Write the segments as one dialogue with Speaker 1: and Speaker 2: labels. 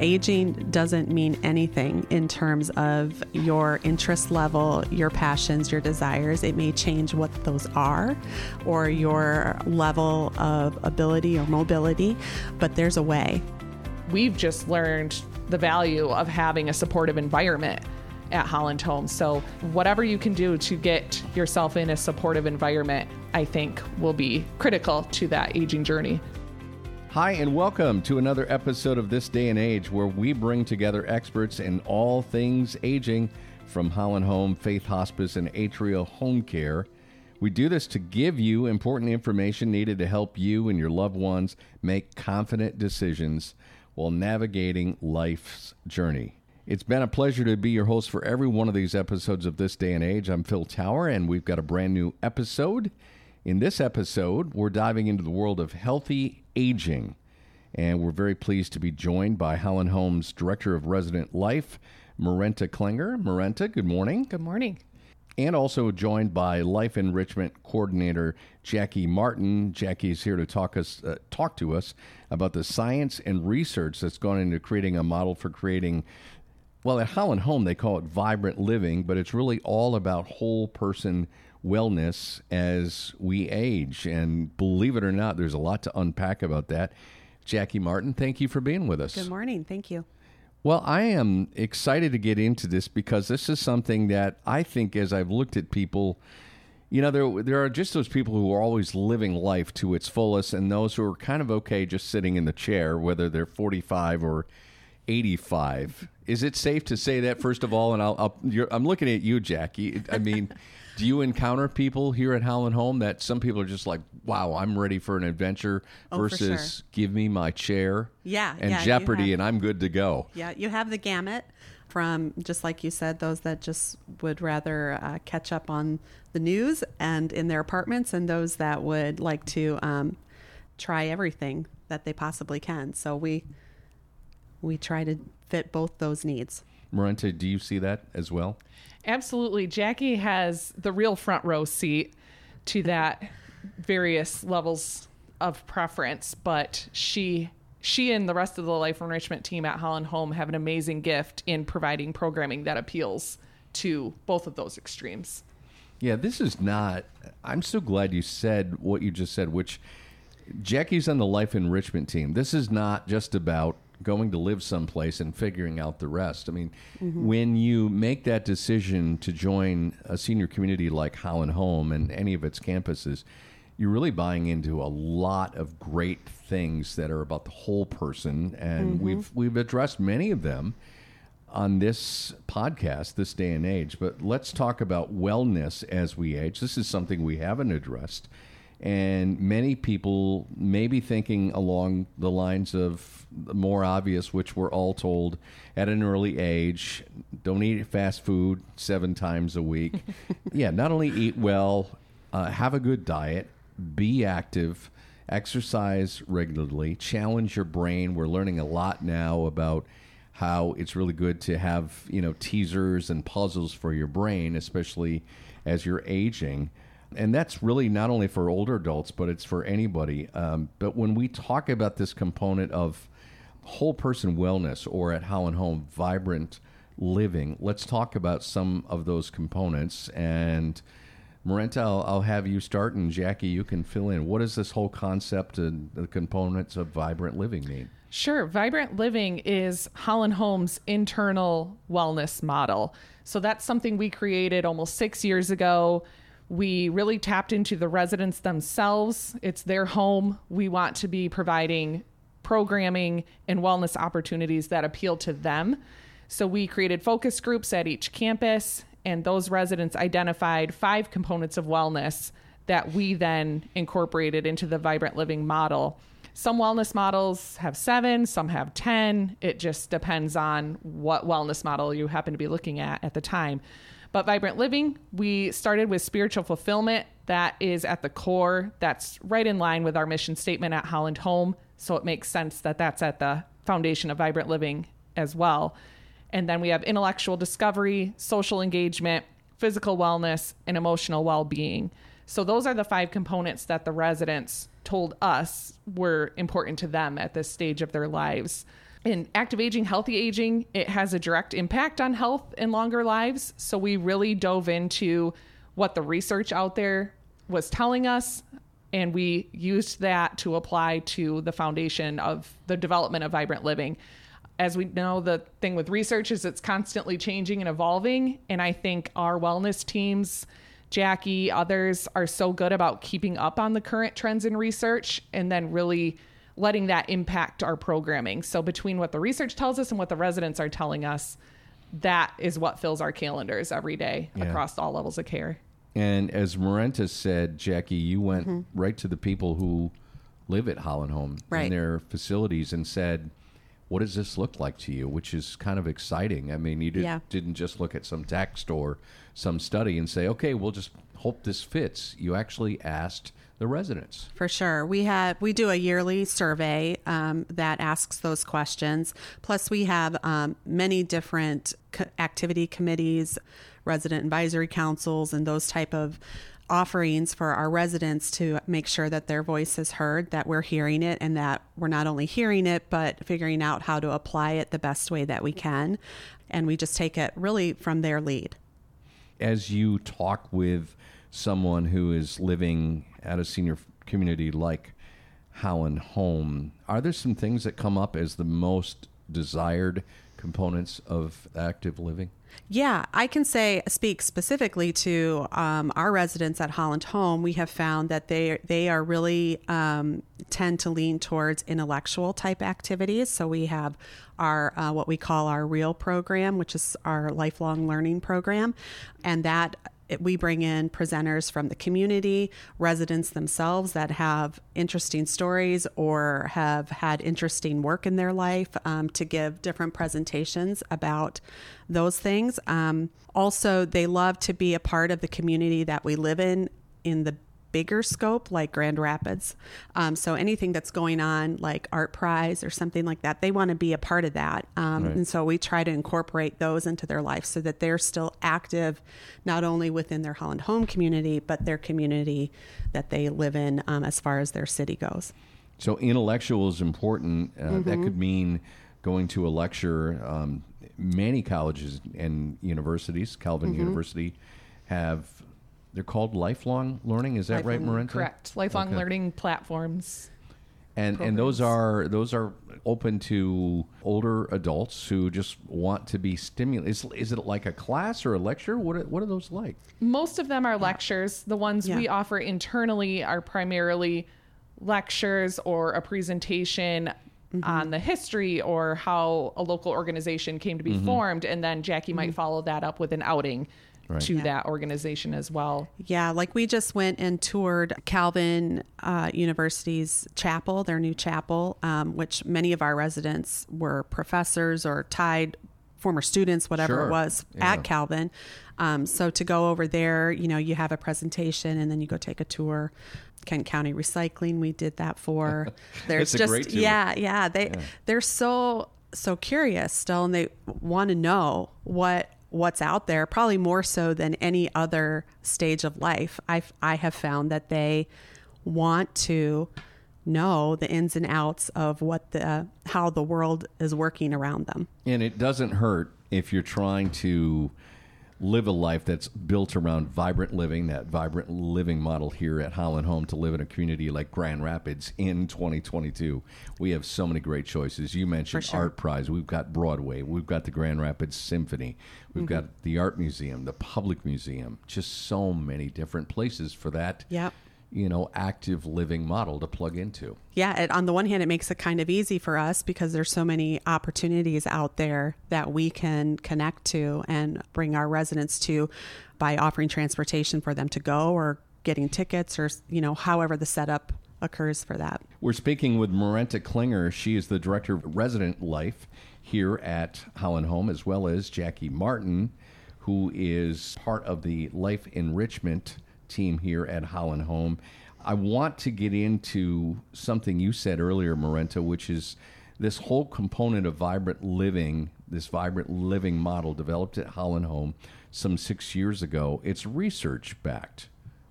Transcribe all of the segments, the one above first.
Speaker 1: Aging doesn't mean anything in terms of your interest level, your passions, your desires. It may change what those are or your level of ability or mobility, but there's a way.
Speaker 2: We've just learned the value of having a supportive environment at Holland Home. So, whatever you can do to get yourself in a supportive environment, I think will be critical to that aging journey.
Speaker 3: Hi, and welcome to another episode of This Day and Age, where we bring together experts in all things aging from Holland Home, Faith Hospice, and Atria Home Care. We do this to give you important information needed to help you and your loved ones make confident decisions while navigating life's journey. It's been a pleasure to be your host for every one of these episodes of This Day and Age. I'm Phil Tower, and we've got a brand new episode. In this episode, we're diving into the world of healthy aging, and we're very pleased to be joined by Holland Home's Director of Resident Life, Marenta Klinger. Marenta, good morning.
Speaker 2: Good morning.
Speaker 3: And also joined by Life Enrichment Coordinator Jaci Martin. Jaci is here to talk us uh, talk to us about the science and research that's gone into creating a model for creating well, at Holland Home, they call it vibrant living, but it's really all about whole person wellness as we age. And believe it or not, there's a lot to unpack about that. Jaci Martin, thank you for being with us.
Speaker 1: Good morning. Thank you.
Speaker 3: Well, I am excited to get into this because this is something that I think, as I've looked at people, you know, there there are just those people who are always living life to its fullest, and those who are kind of okay just sitting in the chair, whether they're 45 or 85. Is it safe to say that first of all? And I'll, I'll I'm looking at you, Jaci. I mean, do you encounter people here at Holland Home that some people are just like, "Wow, I'm ready for an adventure,"
Speaker 1: Oh,
Speaker 3: versus
Speaker 1: sure.
Speaker 3: "Give me my chair,
Speaker 1: Yeah,
Speaker 3: and
Speaker 1: yeah,
Speaker 3: Jeopardy, and I'm good to go."
Speaker 1: Yeah, you have the gamut from just like you said, those that just would rather uh, catch up on the news and in their apartments, and those that would like to um, try everything that they possibly can. So we we try to fit both those needs.
Speaker 3: Marenta, do you see that as well?
Speaker 2: Absolutely. Jaci has the real front row seat to that various levels of preference, but she she and the rest of the life enrichment team at Holland Home have an amazing gift in providing programming that appeals to both of those extremes.
Speaker 3: Yeah, this is not. I'm so glad you said what you just said, which Jaci's on the life enrichment team. This is not just about going to live someplace and figuring out the rest. I mean, mm-hmm. when you make that decision to join a senior community like Holland Home and any of its campuses, you're really buying into a lot of great things that are about the whole person, and mm-hmm. we've we've addressed many of them on this podcast, this day and age. But let's talk about wellness as we age. This is something we haven't addressed. And many people may be thinking along the lines of the more obvious, which we're all told at an early age don't eat fast food seven times a week. yeah, not only eat well, uh, have a good diet, be active, exercise regularly, challenge your brain. We're learning a lot now about how it's really good to have you know teasers and puzzles for your brain, especially as you're aging. And that's really not only for older adults, but it's for anybody. Um, but when we talk about this component of whole person wellness, or at Holland Home, vibrant living, let's talk about some of those components. And Marenta, I'll, I'll have you start, and Jaci, you can fill in. What does this whole concept and the components of vibrant living mean?
Speaker 2: Sure. Vibrant Living is Holland Home's internal wellness model. So that's something we created almost six years ago. We really tapped into the residents themselves. It's their home. We want to be providing programming and wellness opportunities that appeal to them. So we created focus groups at each campus, and those residents identified five components of wellness that we then incorporated into the Vibrant Living model. Some wellness models have seven, some have 10. It just depends on what wellness model you happen to be looking at at the time. But Vibrant Living, we started with spiritual fulfillment. That is at the core. That's right in line with our mission statement at Holland Home. So it makes sense that that's at the foundation of Vibrant Living as well. And then we have intellectual discovery, social engagement, physical wellness, and emotional well being. So those are the five components that the residents told us were important to them at this stage of their lives. In active aging, healthy aging, it has a direct impact on health and longer lives. So we really dove into what the research out there was telling us. And we used that to apply to the foundation of the development of vibrant living. As we know, the thing with research is it's constantly changing and evolving. And I think our wellness teams, Jaci, others are so good about keeping up on the current trends in research and then really letting that impact our programming. So between what the research tells us and what the residents are telling us, that is what fills our calendars every day
Speaker 3: Yeah.
Speaker 2: across all levels of care.
Speaker 3: And as Marenta said, Jaci, you went
Speaker 1: Mm-hmm.
Speaker 3: right to the people who live at Holland Home
Speaker 1: Right.
Speaker 3: in their facilities and said, "What does this look like to you?" Which is kind of exciting. I mean, you did,
Speaker 1: Yeah.
Speaker 3: didn't just look at some text or some study and say, "Okay, we'll just hope this fits." You actually asked the residents.
Speaker 1: For sure. We have we do a yearly survey um, that asks those questions. Plus, we have um, many different co- activity committees, resident advisory councils, and those type of offerings for our residents to make sure that their voice is heard, that we're hearing it, and that we're not only hearing it but figuring out how to apply it the best way that we can. And we just take it really from their lead.
Speaker 3: as you talk with someone who is living at a senior community like Holland Home, are there some things that come up as the most desired components of active living?
Speaker 1: Yeah, I can say speak specifically to um, our residents at Holland Home. We have found that they they are really um, tend to lean towards intellectual type activities. So we have our uh, what we call our Real program, which is our lifelong learning program, and that it- we bring in presenters from the community, residents themselves that have interesting stories or have had interesting work in their life um, to give different presentations about those things. Um, also, they love to be a part of the community that we live in in the bigger scope like Grand Rapids. Um, so anything that's going on like ArtPrize or something like that, they want to be a part of that. Um,
Speaker 3: Right.
Speaker 1: And so we try to incorporate those into their life so that they're still active, not only within their Holland home community, but their community that they live in um, as far as their city goes.
Speaker 3: So intellectual is important. Uh, That could mean going to a lecture. Um, many colleges and universities, Calvin University, have they're called lifelong learning. Is that right,
Speaker 1: Lifelong-
Speaker 3: Marenta?
Speaker 2: Correct. Lifelong
Speaker 3: Okay.
Speaker 2: learning platforms.
Speaker 3: and and those are those are open to older adults who just want to be stimulated. Is, is it like a class or a lecture? What are, what are those like?
Speaker 2: Most of them are lectures. The ones we offer internally are primarily lectures or a presentation
Speaker 1: Mm-hmm.
Speaker 2: on the history or how a local organization came to be formed. And then Jaci might follow that up with an outing
Speaker 3: Right.
Speaker 2: to.
Speaker 1: Yeah.
Speaker 2: that organization as well.
Speaker 1: Yeah, like we just went and toured Calvin uh, University's chapel, their new chapel, um, which many of our residents were professors or tied former students, whatever
Speaker 3: Sure.
Speaker 1: it was,
Speaker 3: Yeah.
Speaker 1: at Calvin. Um, so to go over there, you know, you have a presentation and then you go take a tour. Kent County Recycling, we did that for. There's
Speaker 3: a
Speaker 1: just
Speaker 3: great tour.
Speaker 1: yeah, yeah. They they're so so curious still, and they want to know what what's out there. Probably more so than any other stage of life. I I have found that they want to know the ins and outs of what the how the world is working around them.
Speaker 3: And it doesn't hurt if you're trying to live a life that's built around vibrant living, that vibrant living model here at Holland Home to live in a community like Grand Rapids in 2022. We have so many great choices. You mentioned
Speaker 1: sure.
Speaker 3: ArtPrize. We've got Broadway. We've got the Grand Rapids Symphony. We've
Speaker 1: Mm-hmm.
Speaker 3: got the Art Museum, the Public Museum. Just so many different places for that.
Speaker 1: Yep.
Speaker 3: You know, active living model to plug into.
Speaker 1: yeah it, on the one hand it makes it kind of easy for us because there's so many opportunities out there that we can connect to and bring our residents to by offering transportation for them to go or getting tickets or you know however the setup occurs for that
Speaker 3: We're speaking with Marenta Klinger. She is the Director of Resident Life here at Holland Home, as well as Jaci Martin, who is part of the Life Enrichment team here at Holland Home. I want to get into something you said earlier, Marenta, which is this whole component of vibrant living, this vibrant living model developed at Holland Home some six years ago. It's research backed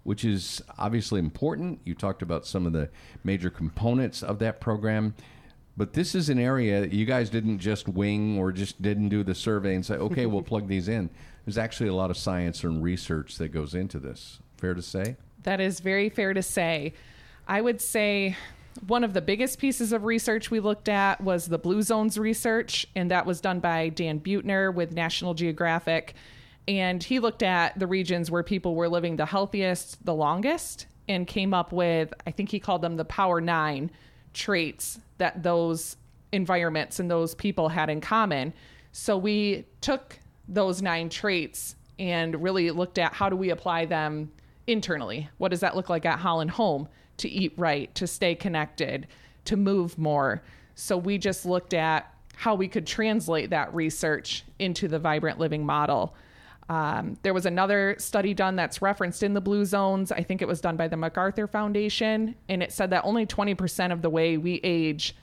Speaker 3: which is obviously important. You talked about some of the major components of that program. But this is an area that you guys didn't just wing or just didn't do the survey and say, okay, we'll plug these in. There's actually a lot of science and research that goes into this. Fair to say?
Speaker 2: That is very fair to say. I would say one of the biggest pieces of research we looked at was the Blue Zones research, and that was done by Dan Buettner with National Geographic. And he looked at the regions where people were living the healthiest, the longest, and came up with, I think he called them the Power Nine traits that those environments and those people had in common. So we took those nine traits and really looked at how do we apply them internally? What does that look like at Holland Home to eat right, to stay connected, to move more? So we just looked at how we could translate that research into the vibrant living model. Um, there was another study done that's referenced in the blue zones. I think it was done by the MacArthur Foundation, and it said that only 20% of the way we age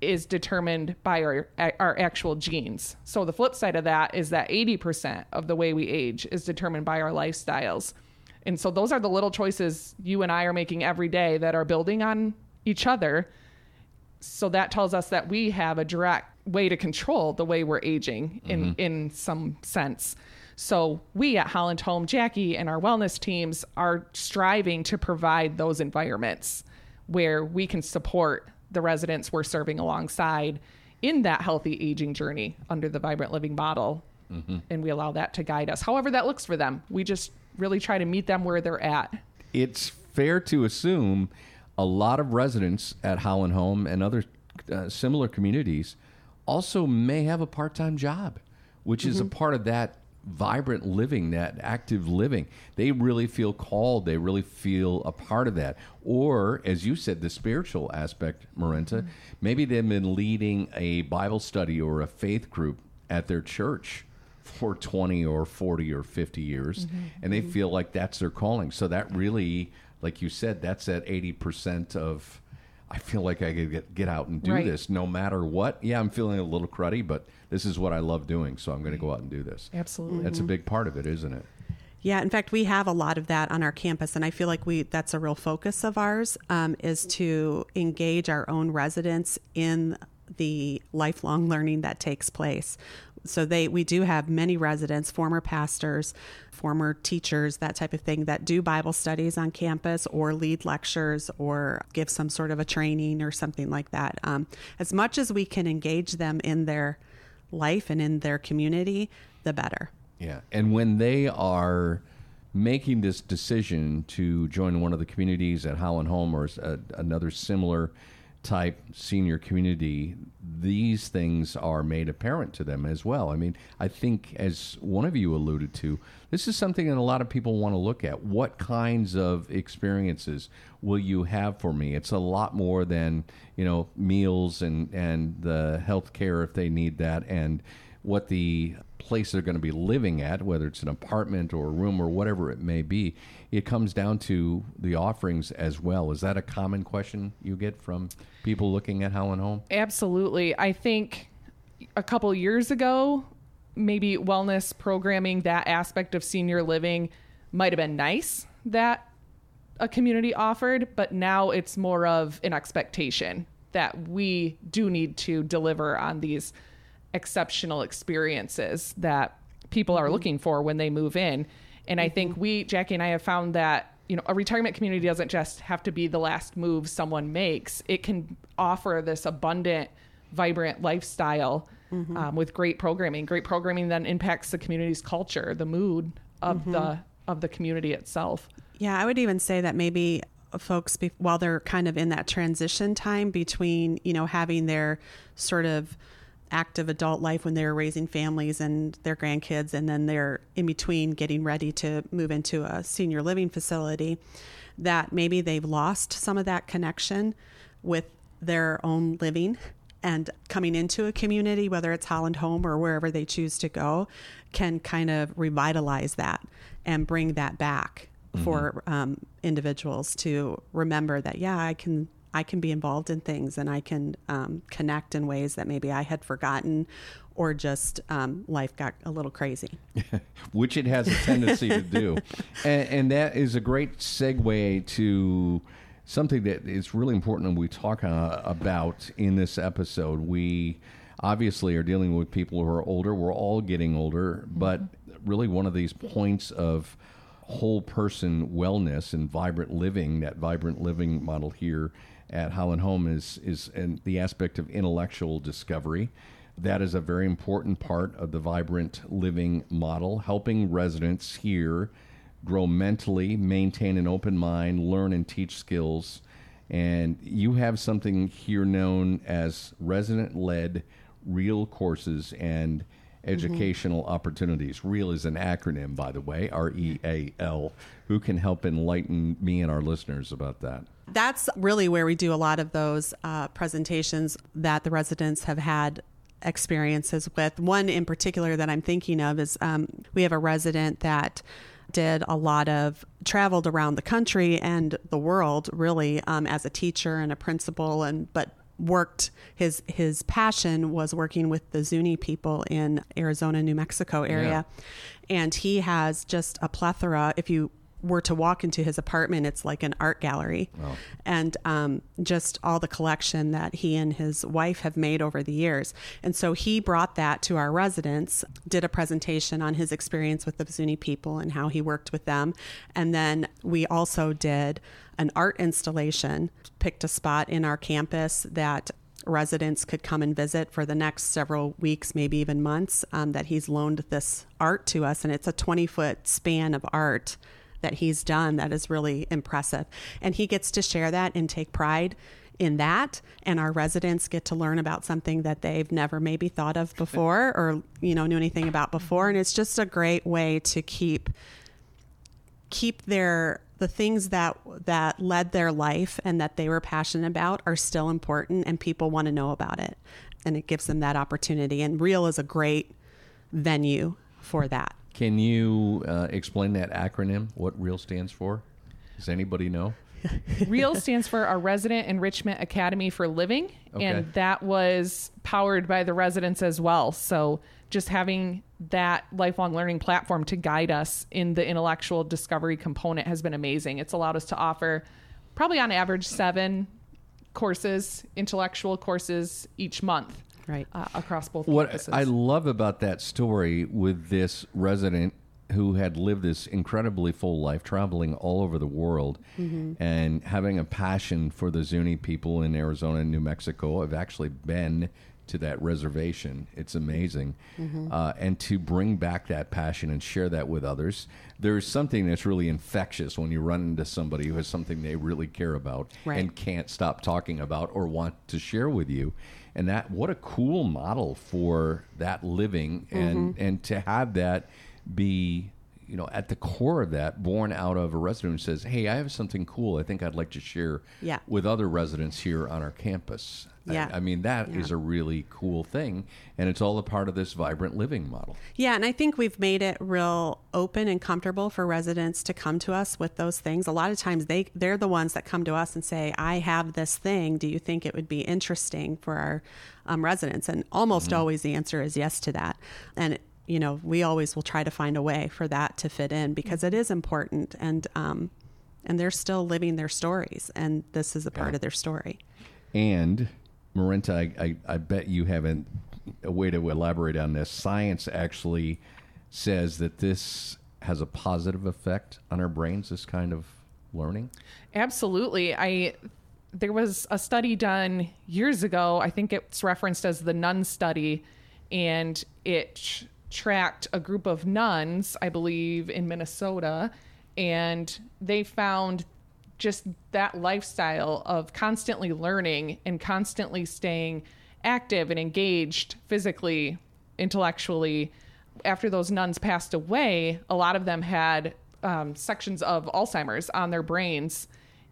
Speaker 2: is determined by our our actual genes. So the flip side of that is that 80% of the way we age is determined by our lifestyles. And so those are the little choices you and I are making every day that are building on each other. So that tells us that we have a direct way to control the way we're aging in mm-hmm. in some sense. So we at Holland Home, Jaci and our wellness teams are striving to provide those environments where we can support the residents we're serving alongside in that healthy aging journey under the vibrant living model. Mm-hmm. And we allow that to guide us. However, that looks for them. We just really try to meet them where they're at.
Speaker 3: It's fair to assume a lot of residents at Holland Home and other uh, similar communities also may have a part time job, which mm-hmm. is a mm-hmm. part of that vibrant living, that active living. They really feel called. They really feel a part of that. Or, as you said, the spiritual aspect, Marenta, mm-hmm. maybe they've been leading a Bible study or a faith group at their church for 20 or 40 or 50 years, mm-hmm. and they mm-hmm. feel like that's their calling. So that really, like you said, that's at 80% of. I feel like I could get, get out and do right. this no matter what. Yeah, I'm feeling a little cruddy, but this is what I love doing, so I'm going to go out and do this.
Speaker 2: Absolutely.
Speaker 3: That's a big part of it, isn't it?
Speaker 1: Yeah, in fact, we have a lot of that on our campus, and I feel like we that's a real focus of ours um, is to engage our own residents in the lifelong learning that takes place. So they we do have many residents, former pastors, former teachers, that type of thing that do Bible studies on campus or lead lectures or give some sort of a training or something like that. Um, as much as we can engage them in their life and in their community, the better.
Speaker 3: Yeah. And when they are making this decision to join one of the communities at Holland Home or another similar type senior community, these things are made apparent to them as well. I mean, I think, as one of you alluded to, this is something that a lot of people want to look at. What kinds of experiences will you have for me? It's a lot more than you know meals and and the health care if they need that, and what the place they're going to be living at, whether it's an apartment or a room or whatever it may be. It comes down to the offerings as well. Is that a common question you get from people looking at Holland Home?
Speaker 2: Absolutely. I think a couple years ago, maybe wellness programming, that aspect of senior living might have been nice that a community offered, but now it's more of an expectation that we do need to deliver on these exceptional experiences that people are mm-hmm. looking for when they move in. And I think mm-hmm. we, Jaci and I, have found that you know a retirement community doesn't just have to be the last move someone makes. It can offer this abundant, vibrant lifestyle mm-hmm. um, with great programming. Great programming then impacts the community's culture, the mood of mm-hmm. the of the community itself.
Speaker 1: Yeah, I would even say that maybe folks be, while they're kind of in that transition time between you know having their sort of active adult life when they're raising families and their grandkids, and then they're in between getting ready to move into a senior living facility, that maybe they've lost some of that connection with their own living and coming into a community, whether it's Holland Home or wherever they choose to go, can kind of revitalize that and bring that back mm-hmm. for um, individuals to remember that, yeah, I can I can be involved in things and I can um, connect in ways that maybe I had forgotten or just um, life got a little crazy.
Speaker 3: Which it has a tendency to do. And, and, that is a great segue to something that is really important and we talk uh, about in this episode. We obviously are dealing with people who are older. We're all getting older, but really one of these points of whole person wellness and vibrant living, that vibrant living model here at Holland Home is is in the aspect of intellectual discovery. That is a very important part of the vibrant living model, helping residents here grow mentally, maintain an open mind, learn and teach skills. And you have something here known as resident led real courses and mm-hmm. educational opportunities. REAL is an acronym, by the way, R E A L. Who can help enlighten me and our listeners about that?
Speaker 1: That's really where we do a lot of those uh, presentations that the residents have had experiences with. One in particular that I'm thinking of is um, we have a resident that did a lot of traveled around the country and the world really um, as a teacher and a principal and but worked his his passion was working with the Zuni people in Arizona, New Mexico area. And he has just a plethora if you were to walk into his apartment, it's like an art gallery, and um, just all the collection that he and his wife have made over the years. And so he brought that to our residents, did a presentation on his experience with the Zuni people and how he worked with them, and then we also did an art installation, picked a spot in our campus that residents could come and visit for the next several weeks, maybe even months, um, that he's loaned this art to us. And it's a 20 foot span of art that he's done that is really impressive. And he gets to share that and take pride in that. And our residents get to learn about something that they've never maybe thought of before or you know knew anything about before. And it's just a great way to keep keep their the things that that led their life and that they were passionate about are still important and people want to know about it. And it gives them that opportunity. And real is a great venue for that
Speaker 3: Can you uh, explain that acronym? What REAL stands for? Does anybody know?
Speaker 2: REAL stands for our Resident Enrichment Academy for Living,
Speaker 3: Okay.
Speaker 2: and that was powered by the residents as well. So just having that lifelong learning platform to guide us in the intellectual discovery component has been amazing. It's allowed us to offer probably on average seven courses, intellectual courses each month,
Speaker 1: Right.
Speaker 2: uh, across both
Speaker 3: What
Speaker 2: campuses.
Speaker 3: I love about that story with this resident who had lived this incredibly full life, traveling all over the world, and having a passion for the Zuni people in Arizona and New Mexico. I've actually been to that reservation. It's amazing. Uh, and to bring back that passion and share that with others. There's something that's really infectious when you run into somebody who has something they really care about
Speaker 1: Right.
Speaker 3: and can't stop talking about or want to share with you and that what a cool model for that living and
Speaker 1: Mm-hmm.
Speaker 3: and to have that be you know at the core of that born out of a resident who says hey i have something cool i think i'd like to share
Speaker 1: Yeah.
Speaker 3: with other residents here on our campus
Speaker 1: Yeah.
Speaker 3: I, mean that is
Speaker 1: Yeah.
Speaker 3: a really cool thing and it's all a part of this vibrant living model
Speaker 1: Yeah, and I think we've made it real open and comfortable for residents to come to us with those things. A lot of times they they're the ones that come to us and say, "I have this thing. Do you think it would be interesting for our um, residents?" And almost always the answer is yes to that. And you know, we always will try to find a way for that to fit in because it is important and um, and they're still living their stories, and this is a part
Speaker 3: Yeah.
Speaker 1: of their story.
Speaker 3: And Marenta, I, I, I bet you haven't a way to elaborate on this. Science actually says that this has a positive effect on our brains. This kind of learning.
Speaker 2: Absolutely. I there was a study done years ago. I think it's referenced as the nun study and it tr- tracked a group of nuns, I believe in Minnesota, and they found just that lifestyle of constantly learning and constantly staying active and engaged physically, intellectually. After those nuns passed away, a lot of them had um, sections of Alzheimer's on their brains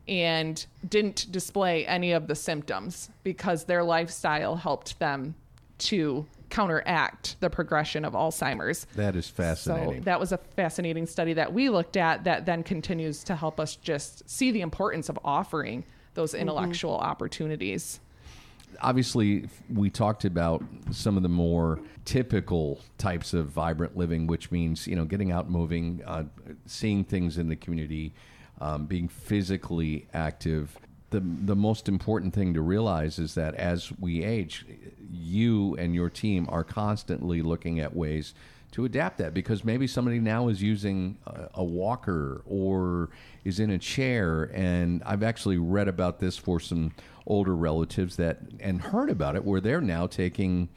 Speaker 2: and didn't display any of the symptoms because their lifestyle helped them to counteract the progression of Alzheimer's.
Speaker 3: That is
Speaker 2: So
Speaker 3: fascinating.
Speaker 2: that was a fascinating study that we looked at that then continues to help us just see the importance of offering those intellectual opportunities.
Speaker 3: Obviously, we talked about some of the more typical types of vibrant living, which means you know getting out, moving, uh, seeing things in the community, um, being physically active. The, the most important thing to realize is that as we age, you and your team are constantly looking at ways to adapt that because maybe somebody now is using a, a, walker or is in a chair. And I've actually read about this for some older relatives that and heard about it where they're now taking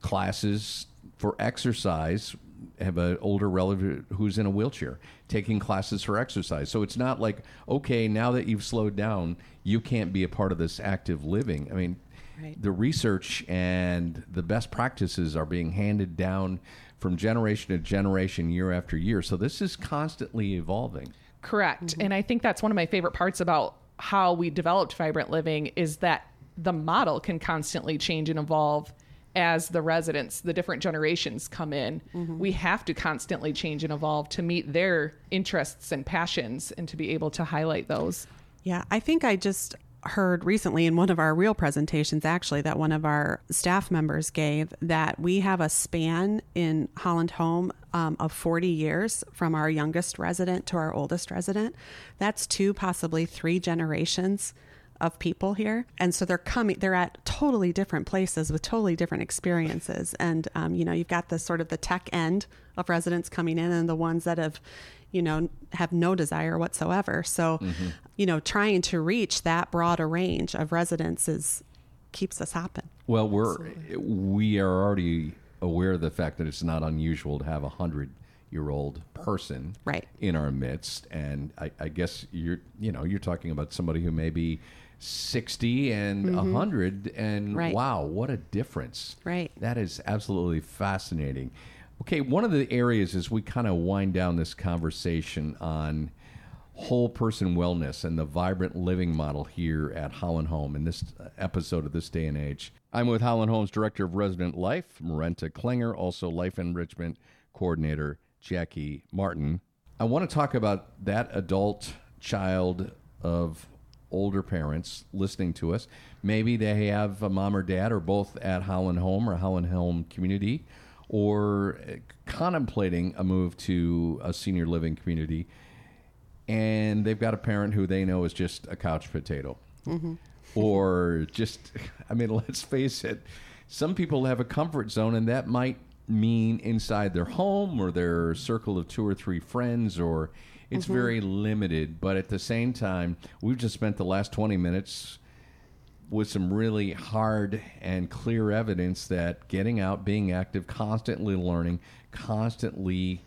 Speaker 3: classes for exercise have an older relative who's in a wheelchair taking classes for exercise. So it's not like, okay, now that you've slowed down, you can't be a part of this active living. I mean, right. the research and the best practices are being handed down from generation to generation, year after year. So this is constantly evolving.
Speaker 2: Correct. Mm-hmm. And I think that's one of my favorite parts about how we developed Vibrant Living is that the model can constantly change and evolve as the residents, the different generations come in, mm-hmm. we have to constantly change and evolve to meet their interests and passions and to be able to highlight those.
Speaker 1: Yeah, I think I just heard recently in one of our real presentations, actually, that one of our staff members gave that we have a span in Holland Home um, of 40 years from our youngest resident to our oldest resident. That's two, possibly three generations of people here and so they're coming they're at totally different places with totally different experiences and um, you know you've got the sort of the tech end of residents coming in and the ones that have you know have no desire whatsoever so mm-hmm. you know trying to reach that broad a range of residents is keeps us hopping
Speaker 3: well we're Absolutely. we are already aware of the fact that it's not unusual to have a hundred year old person
Speaker 1: right.
Speaker 3: in our midst and I, I guess you're you know you're talking about somebody who may be 60 and mm-hmm. 100 and right. wow what a difference.
Speaker 1: Right.
Speaker 3: That is absolutely fascinating. Okay one of the areas as we kind of wind down this conversation on whole person wellness and the vibrant living model here at holland home in this episode of this day and age. I'm with holland home's director of resident life marenta klinger also life enrichment coordinator jaci martin. I want to talk about that adult child of older parents listening to us. Maybe they have a mom or dad or both at Holland Home or Holland Home Community or contemplating a move to a senior living community. And they've got a parent who they know is just a couch potato. Mm-hmm. or just, I mean, let's face it, some people have a comfort zone, and that might mean inside their home or their circle of two or three friends or it's mm-hmm. very limited, but at the same time, we've just spent the last 20 minutes with some really hard and clear evidence that getting out, being active, constantly learning, constantly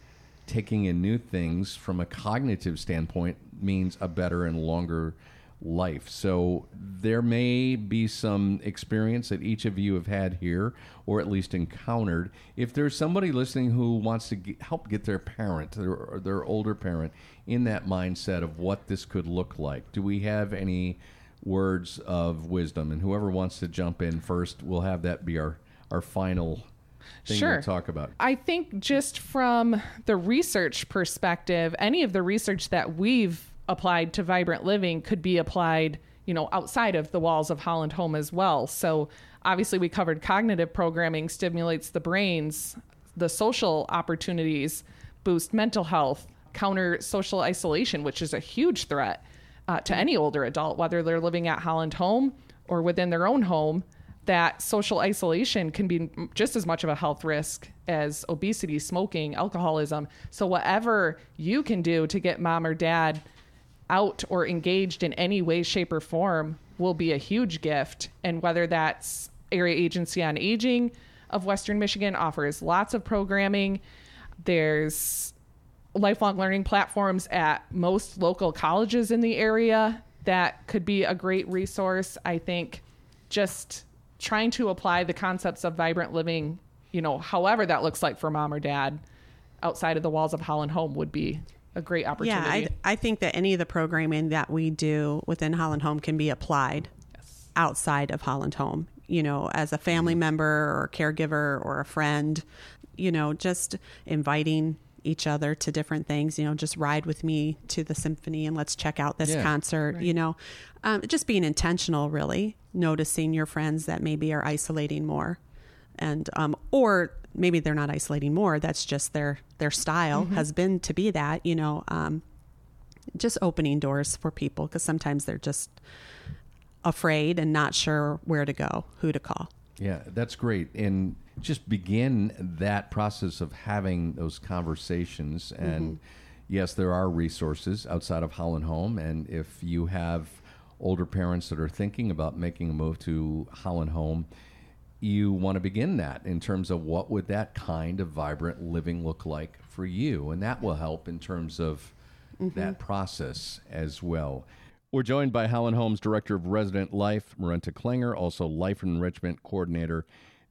Speaker 3: taking in new things from a cognitive standpoint means a better and longer life. So there may be some experience that each of you have had here or at least encountered. If there's somebody listening who wants to get, help get their parent, their, their older parent, in that mindset of what this could look like, do we have any words of wisdom? And whoever wants to jump in first, we'll have that be our, our final thing sure. to talk about.
Speaker 2: I think just from the research perspective, any of the research that we've applied to vibrant living could be applied you know outside of the walls of holland home as well. So obviously we covered cognitive programming stimulates the brains the social opportunities boost mental health counter social isolation which is a huge threat uh, to any older adult whether they're living at holland home or within their own home that social isolation can be just as much of a health risk as obesity smoking alcoholism. So whatever you can do to get mom or dad out or engaged in any way, shape, or form will be a huge gift. And whether that's Area Agency on Aging of Western Michigan offers lots of programming. There's lifelong learning platforms at most local colleges in the area that could be a great resource. I think just trying to apply the concepts of vibrant living, you know, however that looks like for mom or dad outside of the walls of Holland Home would be a great opportunity.
Speaker 1: Yeah, I, I think that any of the programming that we do within Holland Home can be applied yes. outside of Holland Home. You know, as a family mm-hmm. member or caregiver or a friend, you know, just inviting each other to different things. You know, just ride with me to the symphony and let's check out this yeah, concert. Right. You know, um, just being intentional, really noticing your friends that maybe are isolating more, and um, or maybe they're not isolating more. That's just their their style mm-hmm. has been to be that. You know, um, just opening doors for people because sometimes they're just afraid and not sure where to go, who to call.
Speaker 3: Yeah, that's great. And just begin that process of having those conversations. And mm-hmm. yes, there are resources outside of Holland Home. And if you have older parents that are thinking about making a move to Holland Home, you want to begin that in terms of what would that kind of vibrant living look like for you. And that will help in terms of mm-hmm. that process as well. We're joined by Holland Home's, Director of Resident Life, Marenta Klinger, also Life Enrichment Coordinator,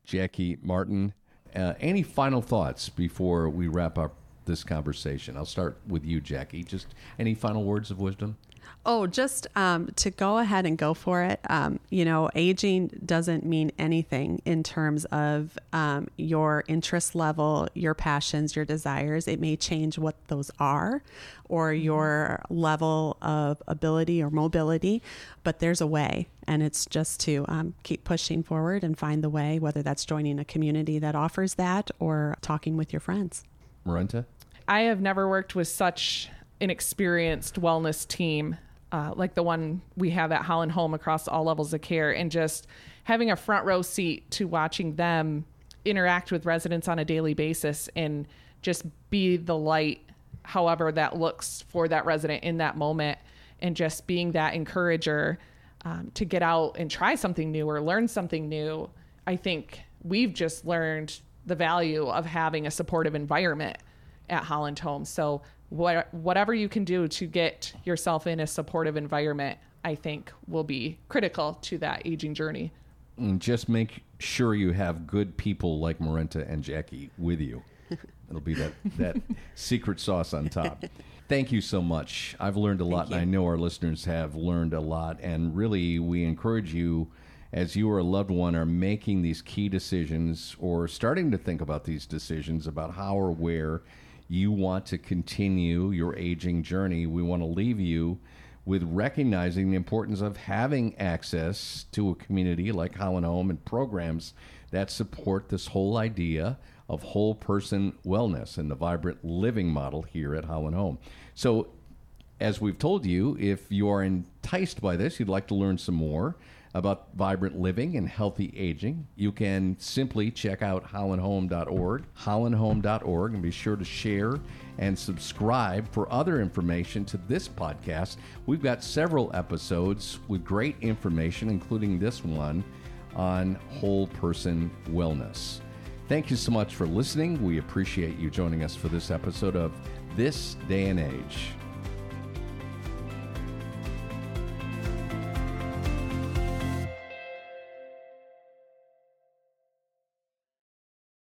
Speaker 3: Jaci Martin. Uh, any final thoughts before we wrap up this conversation? I'll start with you, Jaci. Just any final words of wisdom?
Speaker 1: Oh, just um, to go ahead and go for it. Um, you know, aging doesn't mean anything in terms of um, your interest level, your passions, your desires. It may change what those are or mm-hmm. your level of ability or mobility, but there's a way. And it's just to um, keep pushing forward and find the way, whether that's joining a community that offers that or talking with your friends.
Speaker 3: Marenta?
Speaker 2: I have never worked with such an experienced wellness team uh, like the one we have at Holland Home across all levels of care, and just having a front row seat to watching them interact with residents on a daily basis and just be the light, however that looks for that resident in that moment, and just being that encourager um, to get out and try something new or learn something new. I think we've just learned the value of having a supportive environment at Holland Home. So what, whatever you can do to get yourself in a supportive environment, I think will be critical to that aging journey.
Speaker 3: And just make sure you have good people like Marenta and Jaci with you. It'll be that, that secret sauce on top. Thank you so much. I've learned a lot, and I know our listeners have learned a lot. And really, we encourage you, as you or a loved one are making these key decisions or starting to think about these decisions about how or where you want to continue your aging journey, we want to leave you with recognizing the importance of having access to a community like Holland Home and programs that support this whole idea of whole person wellness and the vibrant living model here at Holland Home. So, as we've told you, if you are enticed by this, you'd like to learn some more, about vibrant living and healthy aging, you can simply check out hollandhome.org, hollandhome.org, and be sure to share and subscribe for other information to this podcast. We've got several episodes with great information, including this one on whole person wellness. Thank you so much for listening. We appreciate you joining us for this episode of This Day and Age.